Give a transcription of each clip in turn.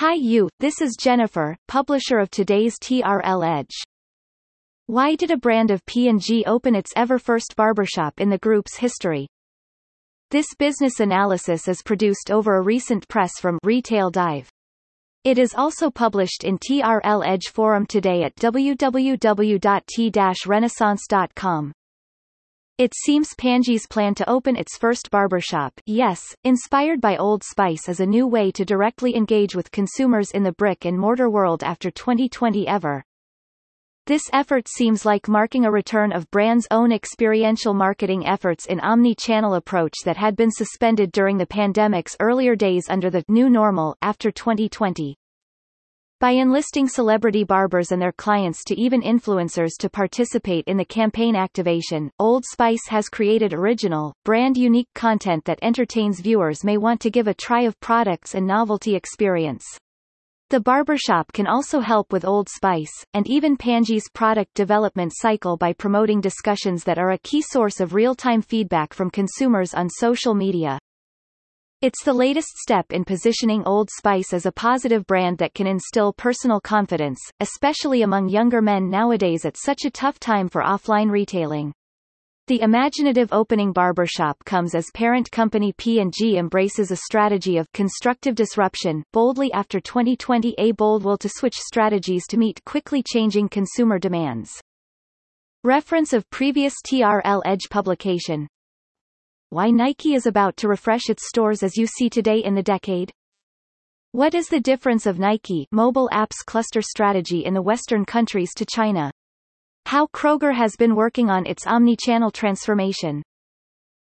Hi you, this is Jennifer, publisher of today's TRL Edge. Why did a brand of P&G open its ever first barbershop in the group's history? This business analysis is produced over a recent press from Retail Dive. It is also published in TRL Edge forum today at www.t-renaissance.com. It seems P&G's plan to open its first barbershop yes, inspired by Old Spice is a new way to directly engage with consumers in the brick-and-mortar world after 2020 ever. This effort seems like marking a return of brand's own experiential marketing efforts in omni-channel approach that had been suspended during the pandemic's earlier days under the new normal after 2020. By enlisting celebrity barbers and their clients to even influencers to participate in the campaign activation, Old Spice has created original, brand-unique content that entertains viewers may want to give a try of products and novelty experience. The barbershop can also help with Old Spice, and even P&G's product development cycle by promoting discussions that are a key source of real-time feedback from consumers on social media. It's the latest step in positioning Old Spice as a positive brand that can instill personal confidence, especially among younger men nowadays at such a tough time for offline retailing. The imaginative opening barbershop comes as parent company P&G embraces a strategy of constructive disruption boldly after 2020 a bold will to switch strategies to meet quickly changing consumer demands. Reference of previous TRL Edge publication, why Nike is about to refresh its stores as you see today in the decade? What is the difference of Nike mobile apps cluster strategy in the Western countries to China? How Kroger has been working on its omni-channel transformation.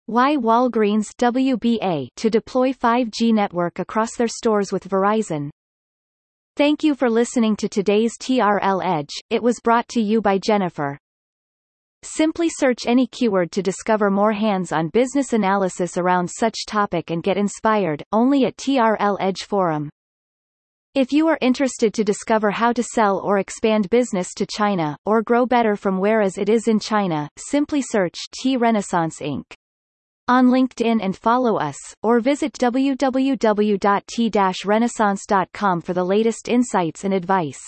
Why Walgreens WBA to deploy 5G network across their stores with Verizon. Thank you for listening to today's TRL Edge. It was brought to you by Jennifer. Simply search any keyword to discover more hands-on business analysis around such topic and get inspired, only at TRL Edge Forum. If you are interested to discover how to sell or expand business to China, or grow better from whereas it is in China, simply search T Renaissance Inc. on LinkedIn and follow us, or visit www.t-renaissance.com for the latest insights and advice.